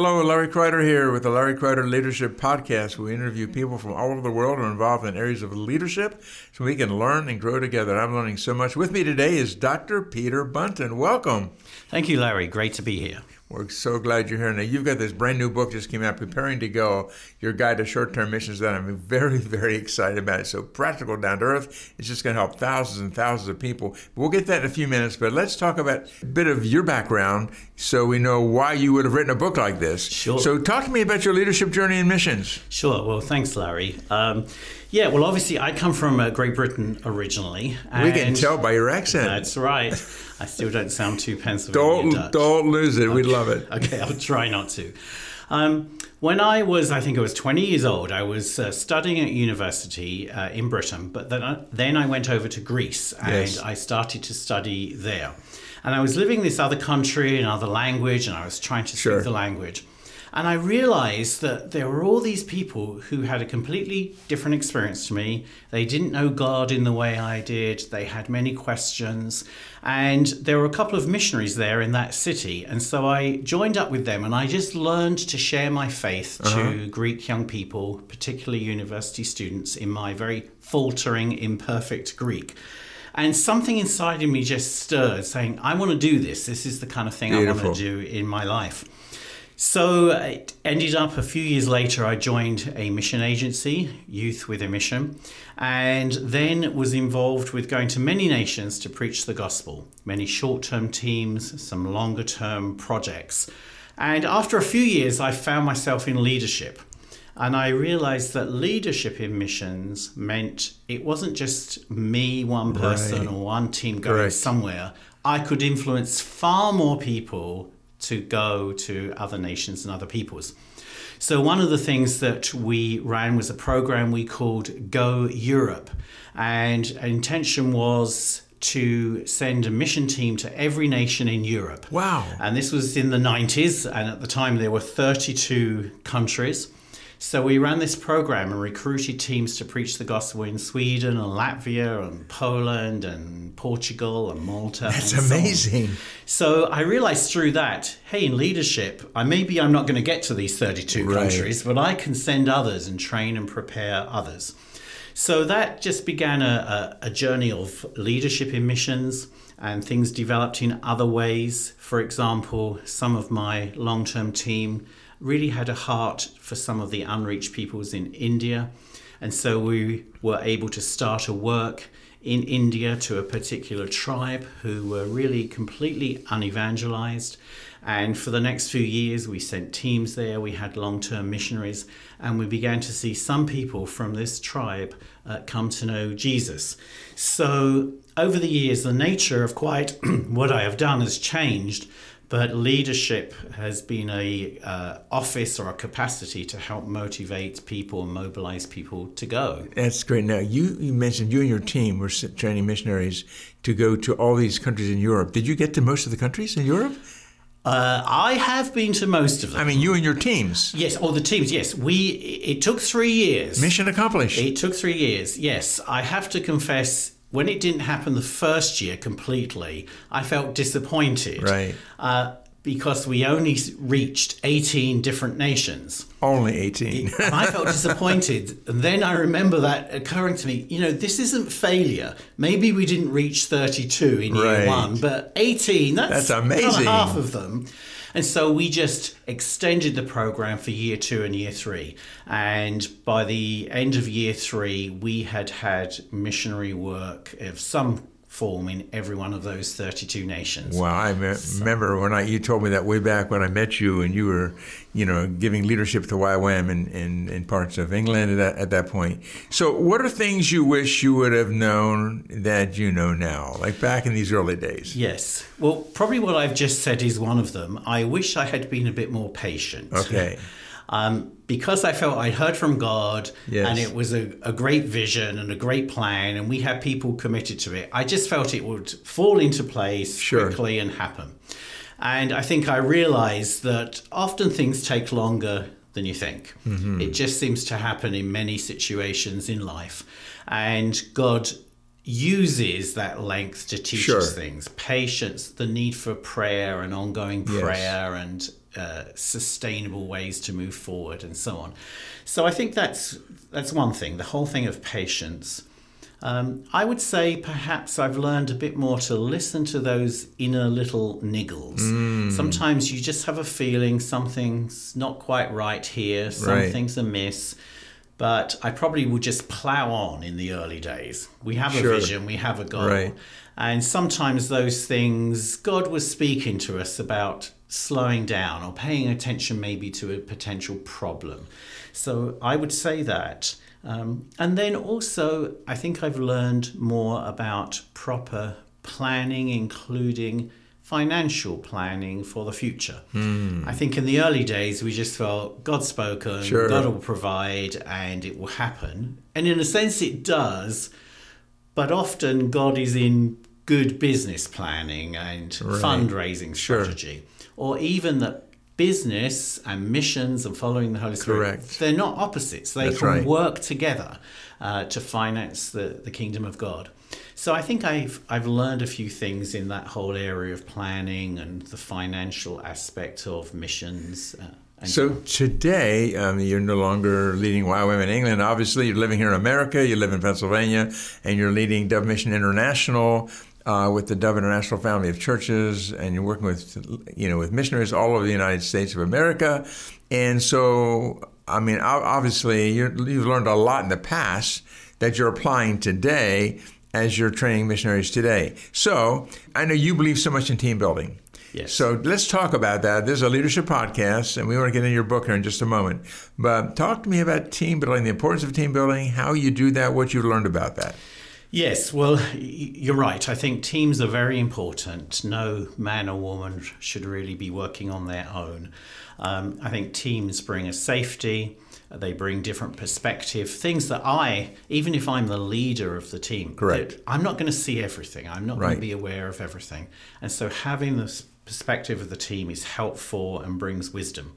Hello, Larry Kreider here with the Larry Kreider Leadership Podcast. We interview people from all over the world who are involved in areas of leadership so we can learn and grow together. I'm learning so much. With me today is Dr. Peter Bunton. Welcome. Thank you, Larry. Great to be here. We're so glad you're here. Now, you've got this brand new book just came out, Preparing to Go, Your Guide to Short Term Missions, that I'm very, very excited about. It's so practical, down to earth. It's just going to help thousands and thousands of people. We'll get that in a few minutes, but let's talk about a bit of your background so we know why you would have written a book like this. Sure. So, talk to me about your leadership journey in missions. Sure. Well, thanks, Larry. Um, yeah, well, obviously, I come from uh, Great Britain originally. we can tell by your accent. That's right. I still don't sound too Pennsylvania don't, Dutch. Don't lose it. Okay. We love it. Okay, I'll try not to. Um, when I was, I think I was 20 years old, I was uh, studying at university uh, in Britain, but then I, then I went over to Greece and Yes. I started to study there. And I was living in this other country, another language, and I was trying to Sure. speak the language. And I realized that there were all these people who had a completely different experience to me. They didn't know God in the way I did. They had many questions. And there were a couple of missionaries there in that city. And so I joined up with them and I just learned to share my faith uh-huh. to Greek young people, particularly university students, in my very faltering, imperfect Greek. And something inside of me just stirred, saying, I want to do this. This is the kind of thing I want to do in my life. So it ended up a few years later, I joined a mission agency, Youth with a Mission, and then was involved with going to many nations to preach the gospel, many short term teams, some longer term projects. And after a few years, I found myself in leadership. And I realized that leadership in missions meant it wasn't just me, one person, Right. or one team going Correct. somewhere. I could influence far more people to go to other nations and other peoples. So, one of the things that we ran was a program we called Go Europe. And our intention was to send a mission team to every nation in Europe. Wow. And this was in the 90s, and at the time there were 32 countries. So we ran this program and recruited teams to preach the gospel in Sweden and Latvia and Poland and Portugal and Malta. That's and so on. amazing. So I realized through that, hey, in leadership, I maybe I'm not going to get to these 32 Right. countries, but I can send others and train and prepare others. So that just began a, a, a journey of leadership in missions and things developed in other ways. For example, some of my long term team really had a heart for some of the unreached peoples in India. And so we were able to start a work in India to a particular tribe who were really completely unevangelized. And for the next few years, we sent teams there, we had long term missionaries, and we began to see some people from this tribe uh, come to know Jesus. So, over the years, the nature of quite what I have done has changed, but leadership has been a uh, office or a capacity to help motivate people and mobilize people to go. That's great. Now, you, you mentioned you and your team were training missionaries to go to all these countries in Europe. Did you get to most of the countries in Europe? Uh, I have been to most of them. I mean, you and your teams. Yes, all the teams. Yes, we. It took three years. Mission accomplished. It took three years. Yes, I have to confess. When it didn't happen the first year completely, I felt disappointed. Right. Uh, because we only reached 18 different nations. Only 18. I felt disappointed. And then I remember that occurring to me, you know, this isn't failure. Maybe we didn't reach 32 in year Right. one, but 18, that's, That's amazing. half of them. And so we just extended the program for year two and year three. And by the end of year three, we had had missionary work of some form in every one of those 32 nations. Wow, I me- so. remember when I you told me that way back when I met you, and you were, you know, giving leadership to YWAM in, in, in parts of England at that, at that point. So, what are things you wish you would have known that you know now, like back in these early days? Yes. Well, probably what I've just said is one of them. I wish I had been a bit more patient. Okay. Um, because I felt I'd heard from God yes. and it was a, a, great vision and a great plan, and we had people committed to it. I just felt it would fall into place sure. quickly and happen. And I think I realize that often things take longer than you think. Mm-hmm. It just seems to happen in many situations in life. And God uses that length to teach sure. us things patience, the need for prayer and ongoing prayer yes. and uh, sustainable ways to move forward and so on. So I think that's that's one thing. The whole thing of patience. Um, I would say perhaps I've learned a bit more to listen to those inner little niggles. Mm. Sometimes you just have a feeling something's not quite right here, something's right. amiss. But I probably would just plow on in the early days. We have a vision, we have a goal. Right. And sometimes those things, God was speaking to us about slowing down or paying attention maybe to a potential problem. So I would say that. Um, and then also, I think I've learned more about proper planning, including financial planning for the future. Mm. I think in the early days, we just felt God's spoken, sure. God will provide, and it will happen. And in a sense, it does. But often, God is in good business planning and right. fundraising strategy. Sure or even that business and missions and following the Holy Spirit, Correct. they're not opposites. They That's can right. work together uh, to finance the, the kingdom of God. So I think I've I've learned a few things in that whole area of planning and the financial aspect of missions. Uh, so today, um, you're no longer leading YWAM in England. Obviously, you're living here in America. You live in Pennsylvania, and you're leading Dove Mission International uh, with the Dove International Family of Churches, and you're working with you know with missionaries all over the United States of America, and so I mean obviously you have learned a lot in the past that you're applying today as you're training missionaries today. So I know you believe so much in team building. Yes. So let's talk about that. This is a leadership podcast, and we want to get into your book here in just a moment. But talk to me about team building, the importance of team building, how you do that, what you've learned about that. Yes, well, you're right. I think teams are very important. No man or woman should really be working on their own. Um, I think teams bring a safety, they bring different perspective, things that I, even if I'm the leader of the team, Correct. I'm not going to see everything. I'm not right. going to be aware of everything. And so having this perspective of the team is helpful and brings wisdom.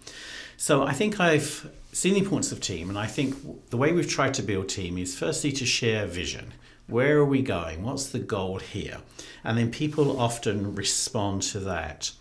So I think I've seen the importance of team, and I think the way we've tried to build team is firstly to share vision. Where are we going? What's the goal here? And then people often respond to that.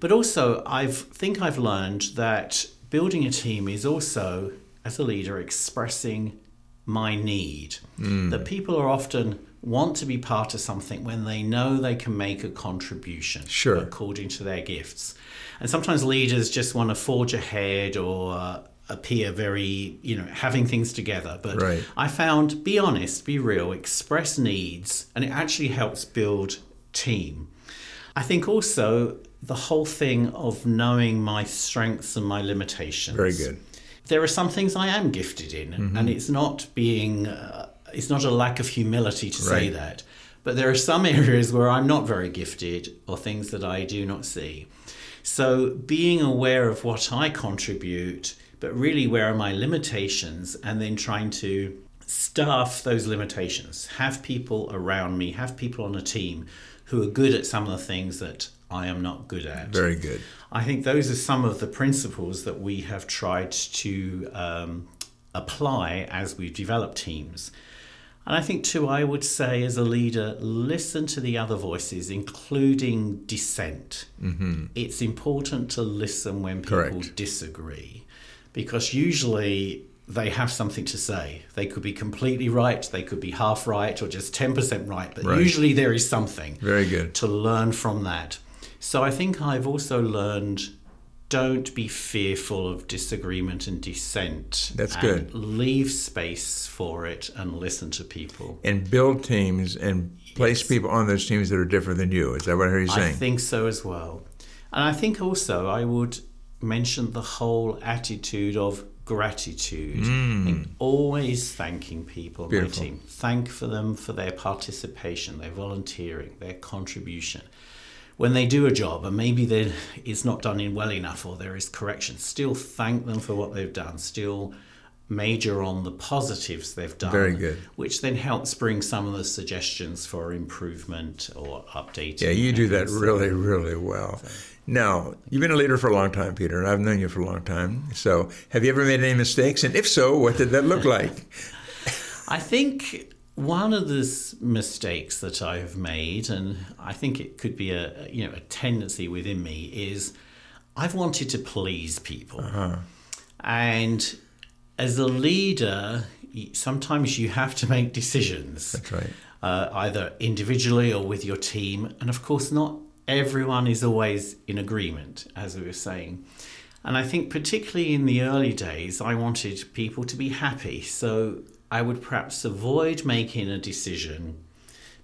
But also, I think I've learned that building a team is also, as a leader, expressing my need. Mm. That people are often want to be part of something when they know they can make a contribution sure. according to their gifts. And sometimes leaders just want to forge ahead or appear very, you know, having things together. But right. I found be honest, be real, express needs, and it actually helps build team. I think also the whole thing of knowing my strengths and my limitations. Very good. There are some things I am gifted in, mm-hmm. and it's not being, uh, it's not a lack of humility to right. say that. But there are some areas where I'm not very gifted or things that I do not see. So being aware of what I contribute but really where are my limitations and then trying to staff those limitations have people around me have people on a team who are good at some of the things that i am not good at very good i think those are some of the principles that we have tried to um, apply as we've developed teams and I think, too, I would say as a leader, listen to the other voices, including dissent. Mm-hmm. It's important to listen when people Correct. disagree because usually they have something to say. They could be completely right, they could be half right, or just 10% right, but right. usually there is something very good to learn from that. So I think I've also learned don't be fearful of disagreement and dissent. That's and good. Leave space for it and listen to people. And build teams and place people on those teams that are different than you. Is that what I hear you saying? I think so as well. And I think also I would mention the whole attitude of gratitude. Mm. always thanking people on my team. Thank for them for their participation, their volunteering, their contribution. When they do a job and maybe it's not done in well enough or there is correction, still thank them for what they've done. Still major on the positives they've done. Very good. Which then helps bring some of the suggestions for improvement or updating. Yeah, you do that really, really well. So. Now, you've been a leader for a long time, Peter, and I've known you for a long time. So, have you ever made any mistakes? And if so, what did that look like? I think one of the mistakes that I have made, and I think it could be a you know a tendency within me, is I've wanted to please people, uh-huh. and as a leader, sometimes you have to make decisions. That's right. Uh, either individually or with your team, and of course, not everyone is always in agreement, as we were saying. And I think, particularly in the early days, I wanted people to be happy. So I would perhaps avoid making a decision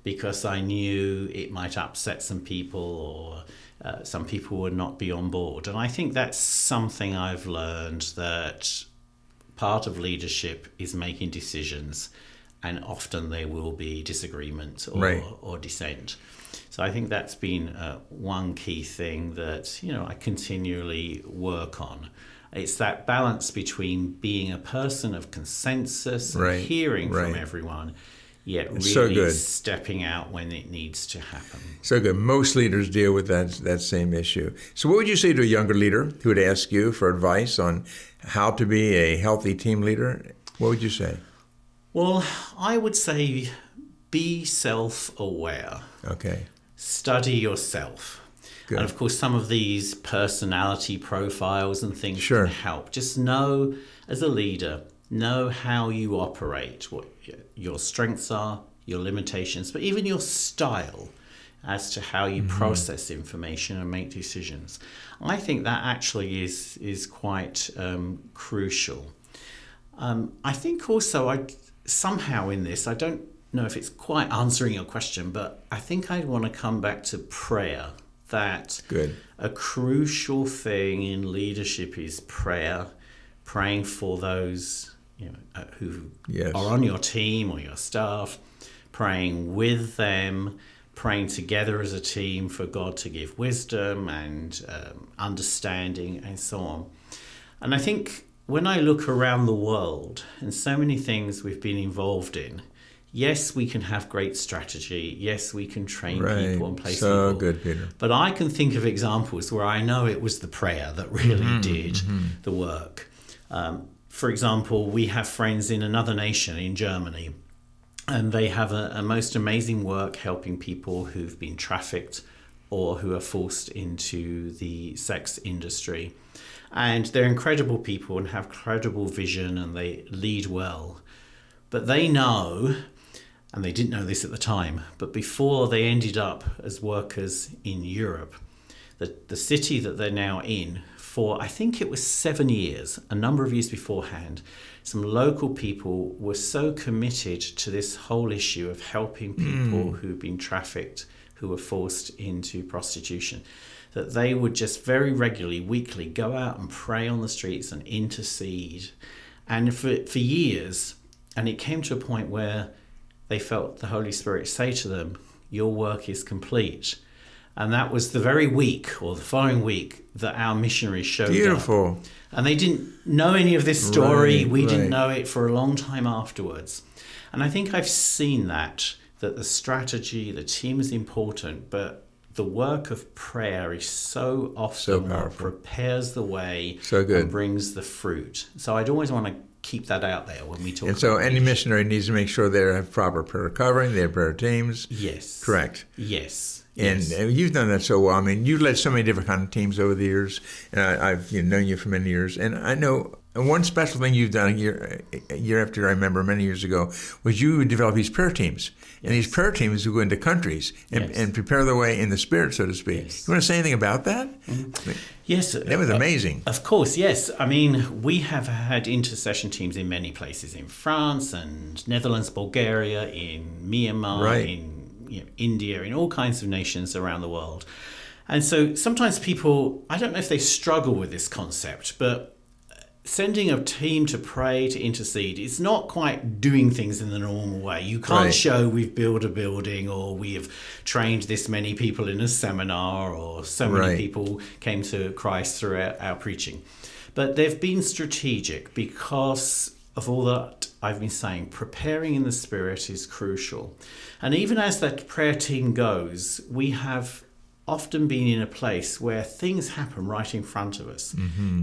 because I knew it might upset some people or uh, some people would not be on board. And I think that's something I've learned that part of leadership is making decisions, and often there will be disagreement or, right. or dissent. So I think that's been uh, one key thing that you know I continually work on. It's that balance between being a person of consensus and right. hearing right. from everyone, yet really so stepping out when it needs to happen. So good. Most leaders deal with that that same issue. So what would you say to a younger leader who would ask you for advice on how to be a healthy team leader? What would you say? Well, I would say be self-aware. Okay study yourself. Good. And of course, some of these personality profiles and things sure. can help. Just know, as a leader, know how you operate, what your strengths are, your limitations, but even your style as to how you mm-hmm. process information and make decisions. I think that actually is is quite um, crucial. Um, I think also I somehow in this I don't know if it's quite answering your question, but I think I'd want to come back to prayer. That Good. a crucial thing in leadership is prayer, praying for those you know, uh, who yes. are on your team or your staff, praying with them, praying together as a team for God to give wisdom and um, understanding and so on. And I think when I look around the world and so many things we've been involved in, yes, we can have great strategy. Yes, we can train right. people and place so people. good, Peter. But I can think of examples where I know it was the prayer that really mm-hmm, did mm-hmm. the work. Um, for example, we have friends in another nation in Germany, and they have a, a most amazing work helping people who've been trafficked or who are forced into the sex industry. And they're incredible people and have credible vision and they lead well. But they know and they didn't know this at the time, but before they ended up as workers in Europe, the, the city that they're now in, for I think it was seven years, a number of years beforehand, some local people were so committed to this whole issue of helping people mm. who've been trafficked, who were forced into prostitution, that they would just very regularly, weekly, go out and pray on the streets and intercede. And for, for years, and it came to a point where they felt the Holy Spirit say to them, Your work is complete. And that was the very week or the following week that our missionaries showed Beautiful. up. And they didn't know any of this story. Right, we right. didn't know it for a long time afterwards. And I think I've seen that, that the strategy, the team is important, but the work of prayer is so often so what prepares the way so good. and brings the fruit. So I'd always want to keep that out there when we talk. And so, any missionary needs to make sure they have proper prayer covering, they have prayer teams. Yes. Correct. Yes. And yes. you've done that so well. I mean, you've led so many different kind of teams over the years, and I, have you know, known you for many years. And I know one special thing you've done a year, year after I remember many years ago was you would develop these prayer teams. Yes. And these prayer teams would go into countries and, yes. and, prepare the way in the spirit, so to speak. You want to say anything about that? Mm-hmm. Yes. That was uh, amazing. Uh, of course, yes. I mean, we have had intercession teams in many places in France and Netherlands, Bulgaria, in Myanmar, right. in you know, India, in all kinds of nations around the world. And so sometimes people, I don't know if they struggle with this concept, but sending a team to pray, to intercede, it's not quite doing things in the normal way. You can't Right. show we've built a building or we have trained this many people in a seminar or so many Right. people came to Christ through our, our preaching. But they've been strategic because of all that I've been saying. Preparing in the Spirit is crucial. And even as that prayer team goes, we have often been in a place where things happen right in front of us.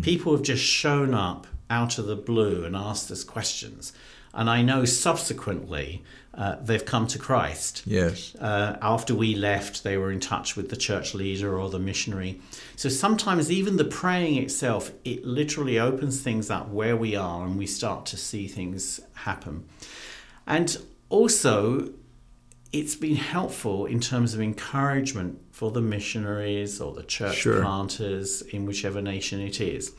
People have just shown up out of the blue and asked us questions. And I know subsequently uh, they've come to Christ. Yes. Uh, after we left, they were in touch with the church leader or the missionary. So sometimes, even the praying itself, it literally opens things up where we are and we start to see things happen. And also, it's been helpful in terms of encouragement for the missionaries or the church Sure. planters in whichever nation it is.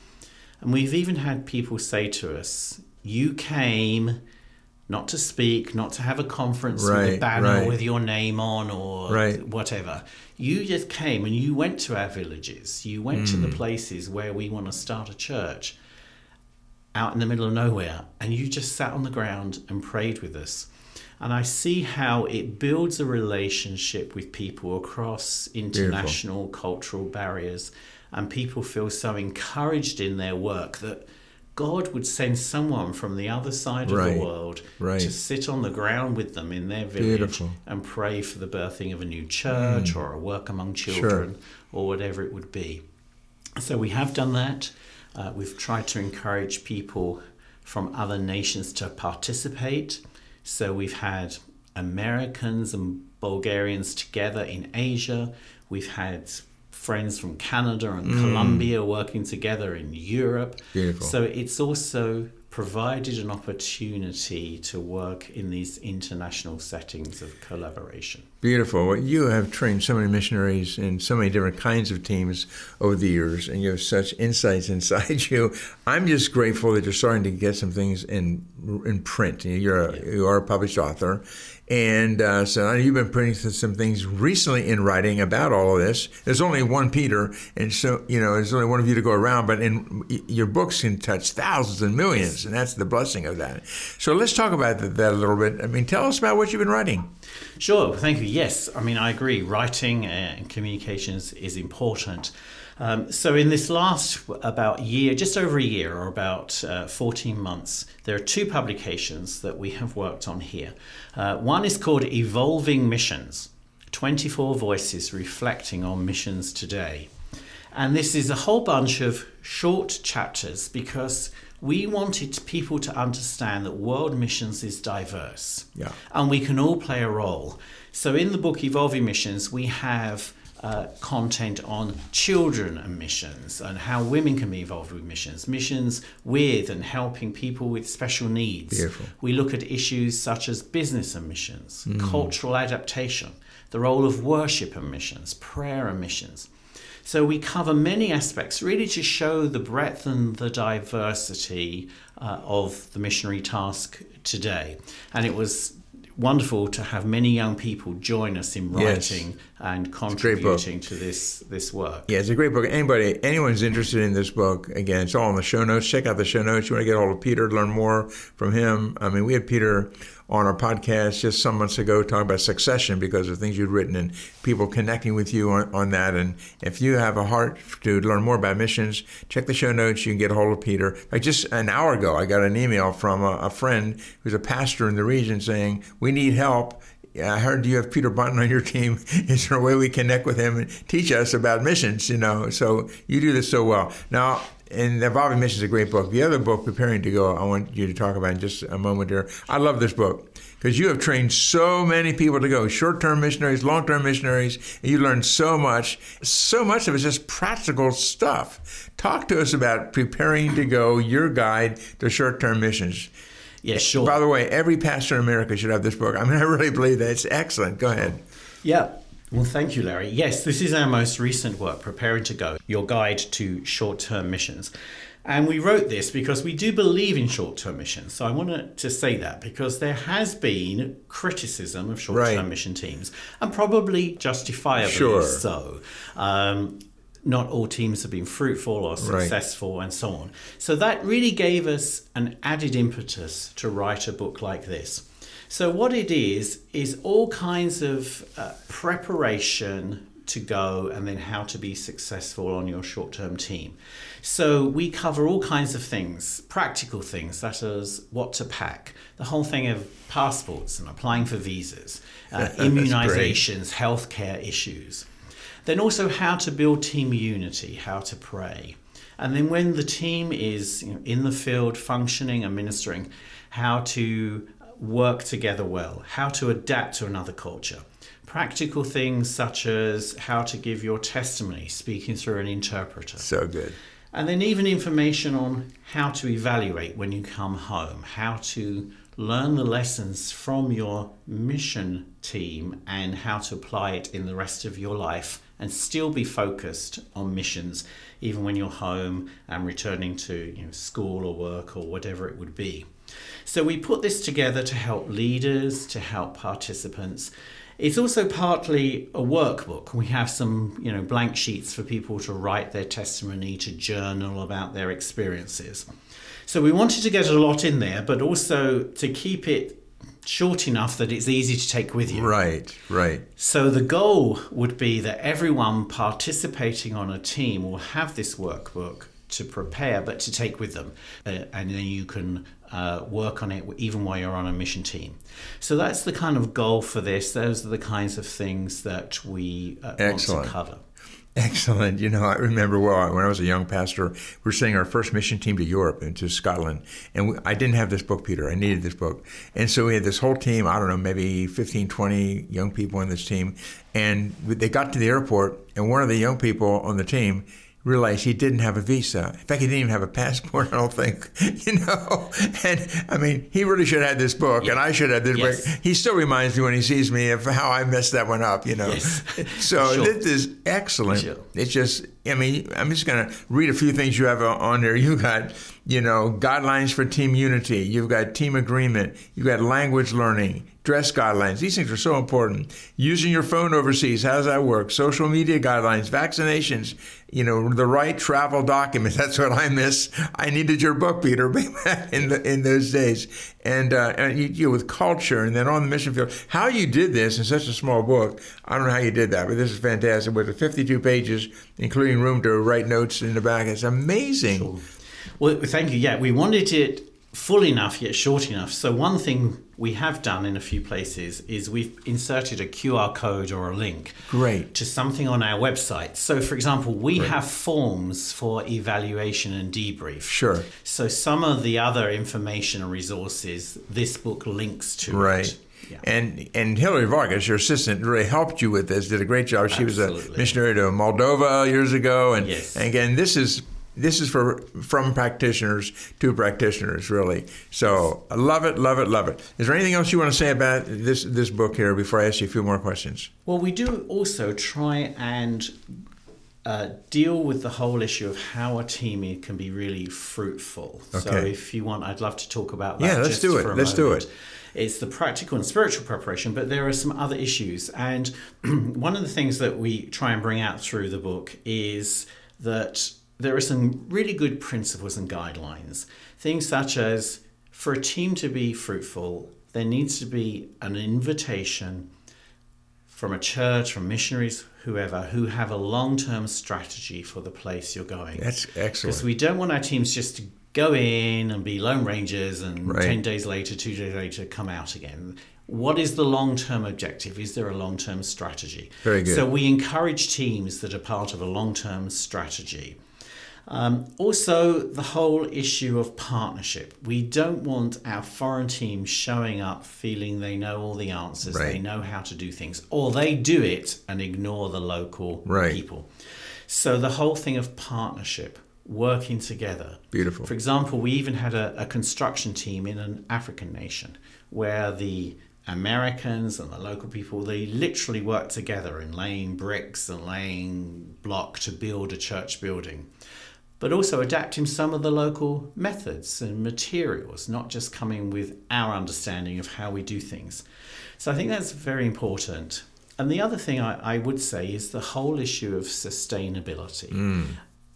And we've even had people say to us, You came not to speak, not to have a conference with a banner right. with your name on or Right. whatever. You just came and you went to our villages. You went to the Hmm. places where we want to start a church out in the middle of nowhere and you just sat on the ground and prayed with us. And I see how it builds a relationship with people across international cultural barriers, and people feel so encouraged in their work that God would send someone from the other side of Right, the world right. to sit on the ground with them in their village Beautiful. Mm. and pray for the birthing of a new church or a work among children or whatever it would be. So we have done that. Uh, we've tried to encourage people from other nations to participate. So we've had Americans and Bulgarians together in Asia. We've had friends from Canada and mm. Colombia working together in Europe. Beautiful. So it's also provided an opportunity to work in these international settings of collaboration. Beautiful. Well, you have trained so many missionaries in so many different kinds of teams over the years, and you have such insights inside you. I'm just grateful that you're starting to get some things in in print. You're a, you are a published author, and uh, so you've been printing some things recently in writing about all of this. There's only one Peter, and so you know there's only one of you to go around. But in your books can touch thousands and millions, and that's the blessing of that. So let's talk about that, that a little bit. I mean, tell us about what you've been writing. Sure, thank you. Yes, I mean, I agree. Writing and communications is important. Um, so, in this last about year, just over a year, or about uh, 14 months, there are two publications that we have worked on here. Uh, one is called Evolving Missions 24 Voices Reflecting on Missions Today. And this is a whole bunch of short chapters because we wanted people to understand that world missions is diverse. Yeah. And we can all play a role. So in the book Evolving Missions, we have uh, content on children and missions and how women can be involved with missions, missions with and helping people with special needs. Beautiful. We look at issues such as business and missions, cultural adaptation, the role of worship and missions, prayer and missions. So we cover many aspects really to show the breadth and the diversity uh, of the missionary task today. And it was wonderful to have many young people join us in Yes. And contributing to this this work. Yeah, it's a great book. Anybody, anyone's interested in this book, again, it's all in the show notes. Check out the show notes. You want to get a hold of Peter, to learn more from him. I mean, we had Peter on our podcast just some months ago talking about succession because of things you'd written and people connecting with you on, on that. And if you have a heart to learn more about missions, check the show notes. You can get a hold of Peter. Like just an hour ago, I got an email from a, a friend who's a pastor in the region saying, We need help. Yeah, I heard you have Peter Bunton on your team. Is there a way we connect with him and teach us about missions? You know, so you do this so well. Now, and Evolving Missions is a great book. The other book, Preparing to Go, I want you to talk about in just a moment here. I love this book because you have trained so many people to go short-term missionaries, long-term missionaries, and you learned so much. So much of it's just practical stuff. Talk to us about Preparing to Go, your guide to short-term missions. Yeah, sure. By the way, every pastor in America should have this book. I mean, I really believe that. It's excellent. Go ahead. Yeah. Well, thank you, Larry. Yes, this is our most recent work, Preparing to Go, your guide to short term missions. And we wrote this because we do believe in short term missions. So I wanted to say that because there has been criticism of short term Right. mission teams, and probably justifiably Sure. so. Um, not all teams have been fruitful or successful, and so on. So that really gave us an added impetus to write a book like this. So, what it is, is all kinds of uh, preparation to go and then how to be successful on your short term team. So, we cover all kinds of things, practical things, such as what to pack, the whole thing of passports and applying for visas, uh, immunizations, healthcare issues. Then also how to build team unity, how to pray. And then when the team is you know, in the field functioning and ministering, how to work together well, how to adapt to another culture. Practical things such as how to give your testimony, speaking through an interpreter. So good. And then even information on how to evaluate when you come home, how to learn the lessons from your mission team and how to apply it in the rest of your life and still be focused on missions even when you're home and returning to you know, school or work or whatever it would be. So we put this together to help leaders, to help participants. It's also partly a workbook. We have some, you know, blank sheets for people to write their testimony, to journal about their experiences. So we wanted to get a lot in there, but also to keep it short enough that it's easy to take with you. Right, right. So the goal would be that everyone participating on a team will have this workbook to prepare, but to take with them, uh, and then you can uh, work on it even while you're on a mission team. So that's the kind of goal for this. Those are the kinds of things that we uh, want to cover. Excellent. You know, I remember well when I was a young pastor, we were sending our first mission team to Europe and to Scotland. And we, I didn't have this book, Peter. I needed this book. And so we had this whole team, I don't know, maybe 15, 20 young people in this team. And they got to the airport, and one of the young people on the team realized he didn't have a visa. In fact, he didn't even have a passport, I don't think. You know? And I mean, he really should have had this book, and I should have this Yes. book. He still reminds me when he sees me of how I messed that one up, you know? Yes. So Sure. this is excellent. Sure. It's just, I mean, I'm just going to read a few things you have on there. You got, you know, guidelines for team unity. You've got team agreement. You've got language learning, dress guidelines. These things are so important. Using your phone overseas. How does that work? Social media guidelines, vaccinations. You know, the right travel documents. That's what I miss. I needed your book, Peter, in the, in those days. And, uh, and you, you with culture, and then on the mission field. How you did this in such a small book, I don't know how you did that, but this is fantastic. With the 52 pages, including room to write notes in the back, it's amazing. Well, thank you. Yeah, we wanted it full enough yet short enough. So one thing we have done in a few places is we've inserted a QR code or a link Great. to something on our website. So for example, we have forms for evaluation and debrief. Sure. So some of the other information and resources this book links to. Right. It. Yeah. And and Hillary Vargas, your assistant, really helped you with this. Did a great job. She was a missionary to Moldova years ago, and, Yes. and again, this is this is for from practitioners to practitioners, really. So I love it, love it, love it. Is there anything else you want to say about this this book here before I ask you a few more questions? Well, we do also try and uh, deal with the whole issue of how a team can be really fruitful. Okay. So, if you want, I'd love to talk about that. Yeah, let's just do it. Let's do it. It's the practical and spiritual preparation, but there are some other issues. And one of the things that we try and bring out through the book is that there are some really good principles and guidelines. Things such as for a team to be fruitful, there needs to be an invitation from a church, from missionaries, whoever, who have a long term strategy for the place you're going. That's excellent. Because we don't want our teams just to go in and be lone rangers and Right. 10 days later, two days later, come out again. What is the long term objective? Is there a long term strategy? Very good. So we encourage teams that are part of a long term strategy. Um, also, the whole issue of partnership. We don't want our foreign teams showing up feeling they know all the answers, Right. they know how to do things, or they do it and ignore the local Right. people. So, the whole thing of partnership, working together. Beautiful. For example, we even had a, a construction team in an African nation where the Americans and the local people they literally worked together in laying bricks and laying block to build a church building. But also adapting some of the local methods and materials, not just coming with our understanding of how we do things. So I think that's very important. And the other thing I, I would say is the whole issue of sustainability. Mm.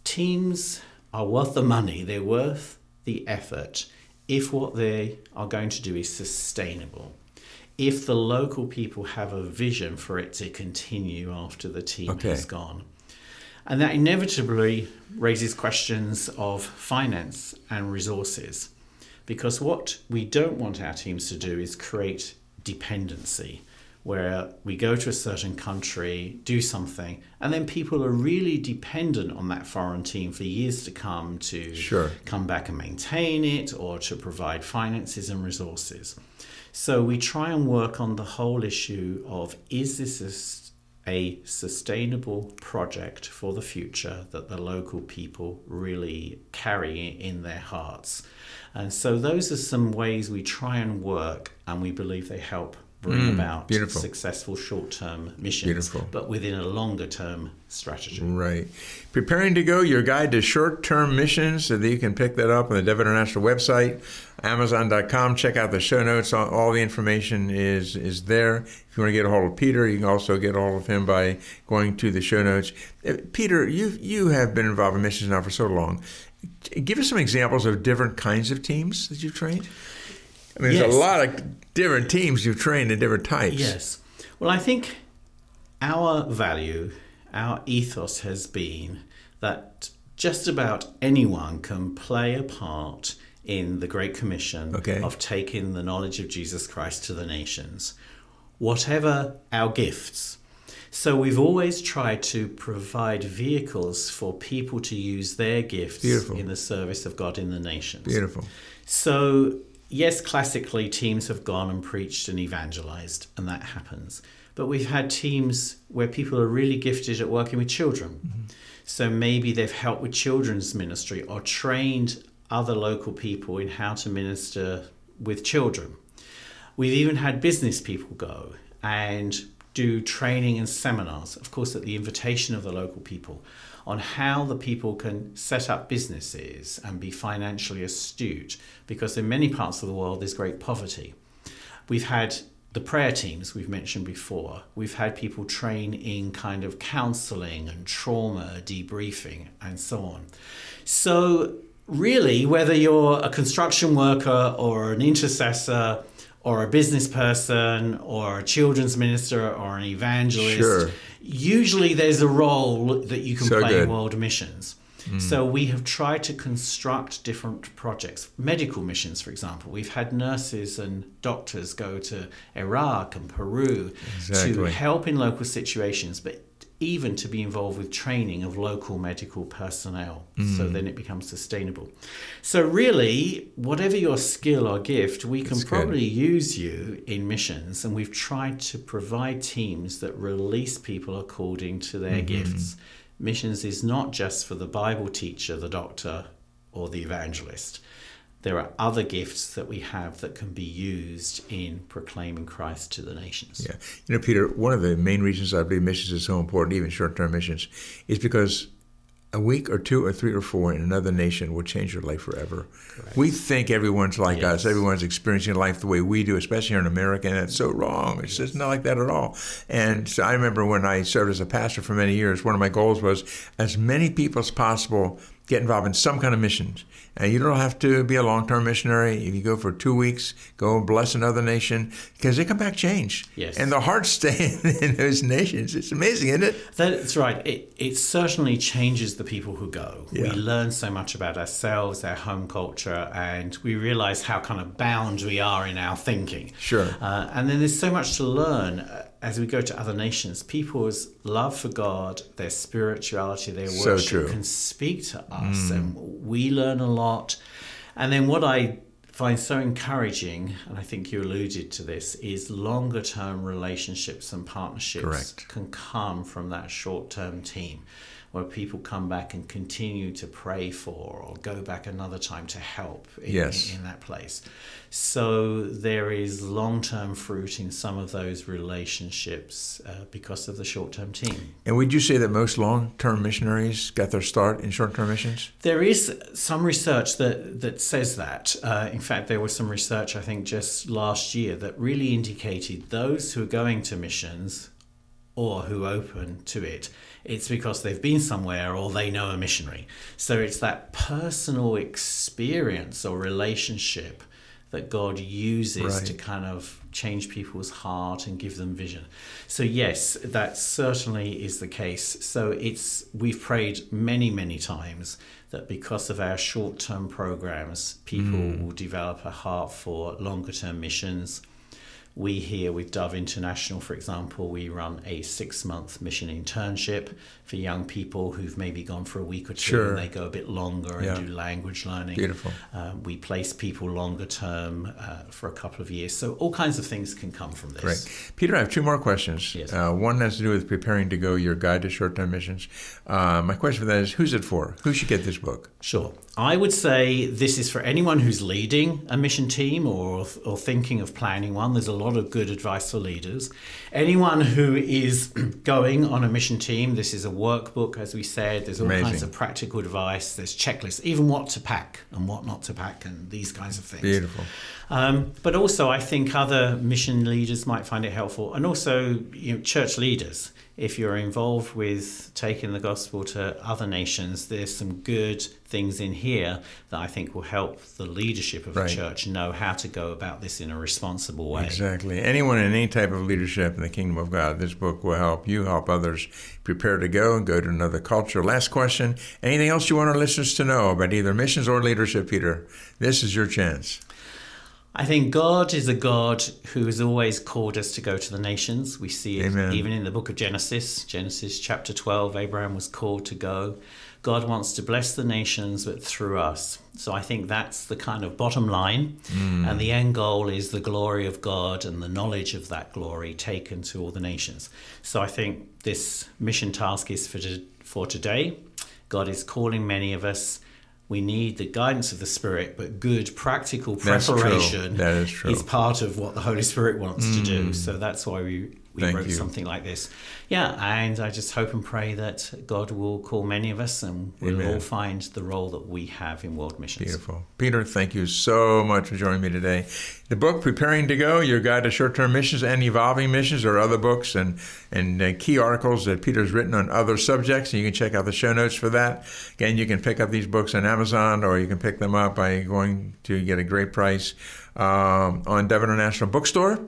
Teams are worth the money, they're worth the effort if what they are going to do is sustainable. If the local people have a vision for it to continue after the team Okay. has gone. And that inevitably raises questions of finance and resources. Because what we don't want our teams to do is create dependency, where we go to a certain country, do something, and then people are really dependent on that foreign team for years to come to Sure. come back and maintain it or to provide finances and resources. So we try and work on the whole issue of is this a a sustainable project for the future that the local people really carry in their hearts. And so those are some ways we try and work and we believe they help bring about Mm, beautiful. successful short-term missions Beautiful. but within a longer-term strategy. Right. Preparing to Go, your guide to short term missions, so that you can pick that up on the Dove International website, Amazon.com. Check out the show notes. All, all the information is, is there. If you want to get a hold of Peter, you can also get a hold of him by going to the show notes. Uh, Peter, you, you have been involved in missions now for so long. Give us some examples of different kinds of teams that you've trained. I mean, Yes. there's a lot of different teams you've trained in different types. Yes. Well, I think our value, our ethos has been that just about anyone can play a part in the Great Commission Okay. of taking the knowledge of Jesus Christ to the nations, whatever our gifts. So we've always tried to provide vehicles for people to use their gifts Beautiful. in the service of God in the nations. Beautiful. So, yes, classically, teams have gone and preached and evangelized, and that happens. But we've had teams where people are really gifted at working with children. Mm-hmm. So maybe they've helped with children's ministry or trained other local people in how to minister with children. We've even had business people go and do training and seminars, of course, at the invitation of the local people, on how the people can set up businesses and be financially astute, because in many parts of the world there's great poverty. We've had the prayer teams we've mentioned before. We've had people train in kind of counseling and trauma debriefing and so on. So, really, whether you're a construction worker or an intercessor or a business person or a children's minister or an evangelist, Sure. usually there's a role that you can So play good. in world missions. Hmm. So we have tried to construct different projects, medical missions, for example. We've had nurses and doctors go to Iraq and Peru to help in local situations, but even to be involved with training of local medical personnel. So mm. then it becomes sustainable. So really, whatever your skill or gift, we can That's good. probably use you in missions, and we've tried to provide teams that release people according to their mm-hmm. gifts. Missions is not just for the Bible teacher, the doctor, or the evangelist. There are other gifts that we have that can be used in proclaiming Christ to the nations. Yeah. You know, Peter, one of the main reasons I believe missions is so important, even short term missions, is because a week or two or three or four in another nation will change your life forever. We think everyone's like us, everyone's experiencing life the way we do, especially here in America, and that's so wrong. It's just not like that at all. And so I remember when I served as a pastor for many years, one of my goals was as many people as possible get involved in some kind of missions. And you don't have to be a long term missionary. If you go for two weeks, go and bless another nation, because they come back changed. Yes. And the hearts stay in those nations. It's amazing, isn't it? That's right. It, it certainly changes the people who go. Yeah. We learn so much about ourselves, our home culture, and we realize how kind of bound we are in our thinking. Sure. Uh, and then there's so much to learn uh, as we go to other nations. People's love for God, their spirituality, their So worship. Mm. can speak to us, and we learn a lot. And then what I find so encouraging, and I think you alluded to this, is longer term relationships and partnerships Correct. can come from that short term team. Where people come back and continue to pray for or go back another time to help in, Yes. in, in that place. So there is long term fruit in some of those relationships uh, because of the short term team. And would you say that most long term missionaries got their start in short term missions? There is some research that, that says that. Uh, in fact, there was some research, I think, just last year that really indicated those who are going to missions or who open to it, it's because they've been somewhere or they know a missionary. So it's that personal experience or relationship that God uses Right. to kind of change people's heart and give them vision. So yes, that certainly is the case. So it's we've prayed many many times that because of our short-term programs, people hmm. will develop a heart for longer-term missions. We here with Dove International, for example, we run a six month mission internship for young people who've maybe gone for a week or two Sure. and they go a bit longer Yeah. and do language learning. Beautiful. Um, we place people longer term uh, for a couple of years. So all kinds of things can come from this. Great. Peter, I have two more questions. Yes. Uh, one has to do with preparing to go, your guide to short term missions. Uh, my question for that is who's it for? Who should get this book? Sure. I would say this is for anyone who's leading a mission team or, or thinking of planning one. There's a lot of good advice for leaders. Anyone who is going on a mission team, this is a workbook, as we said. There's all Amazing. kinds of practical advice. There's checklists, even what to pack and what not to pack, and these kinds of things. Beautiful. Um, but also, I think other mission leaders might find it helpful, and also you know, church leaders. If you're involved with taking the gospel to other nations, there's some good things in here that I think will help the leadership of Right. the church know how to go about this in a responsible way. Exactly. Anyone in any type of leadership in the kingdom of God, this book will help you help others prepare to go and go to another culture. Last question. Anything else you want our listeners to know about either missions or leadership, Peter? This is your chance. I think God is a God who has always called us to go to the nations. We see it Amen. even in the book of Genesis, Genesis chapter 12, Abraham was called to go. God wants to bless the nations, but through us. So I think that's the kind of bottom line. Hmm. And the end goal is the glory of God and the knowledge of that glory taken to all the nations. So I think this mission task is for, to, for today. God is calling many of us. We need the guidance of the Spirit, but good practical preparation is part of what the Holy Spirit wants to do. So that's why we, we Thank wrote you. something like this. Yeah, and I just hope and pray that God will call many of us and we'll Amen. all find the role that we have in world missions. Beautiful. Peter, thank you so much for joining me today. The book, Preparing to Go, Your Guide to Short Term Missions and Evolving Missions, or other books and, and uh, key articles that Peter's written on other subjects. And you can check out the show notes for that. Again, you can pick up these books on Amazon or you can pick them up by going to get a great price um, on Dove International Bookstore.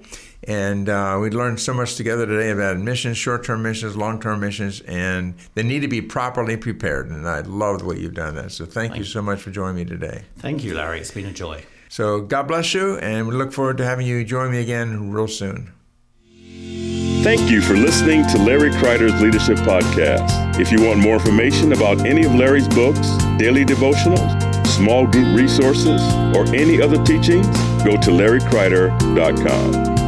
And uh, we learned so much together today about missions, short term missions, long term missions, and they need to be properly prepared. And I love the way you've done that. So thank you so much for joining me today. Thank you, Larry. It's been a joy. So God bless you, and we look forward to having you join me again real soon. Thank you for listening to Larry Kreider's Leadership Podcast. If you want more information about any of Larry's books, daily devotionals, small group resources, or any other teachings, go to larrykreider.com.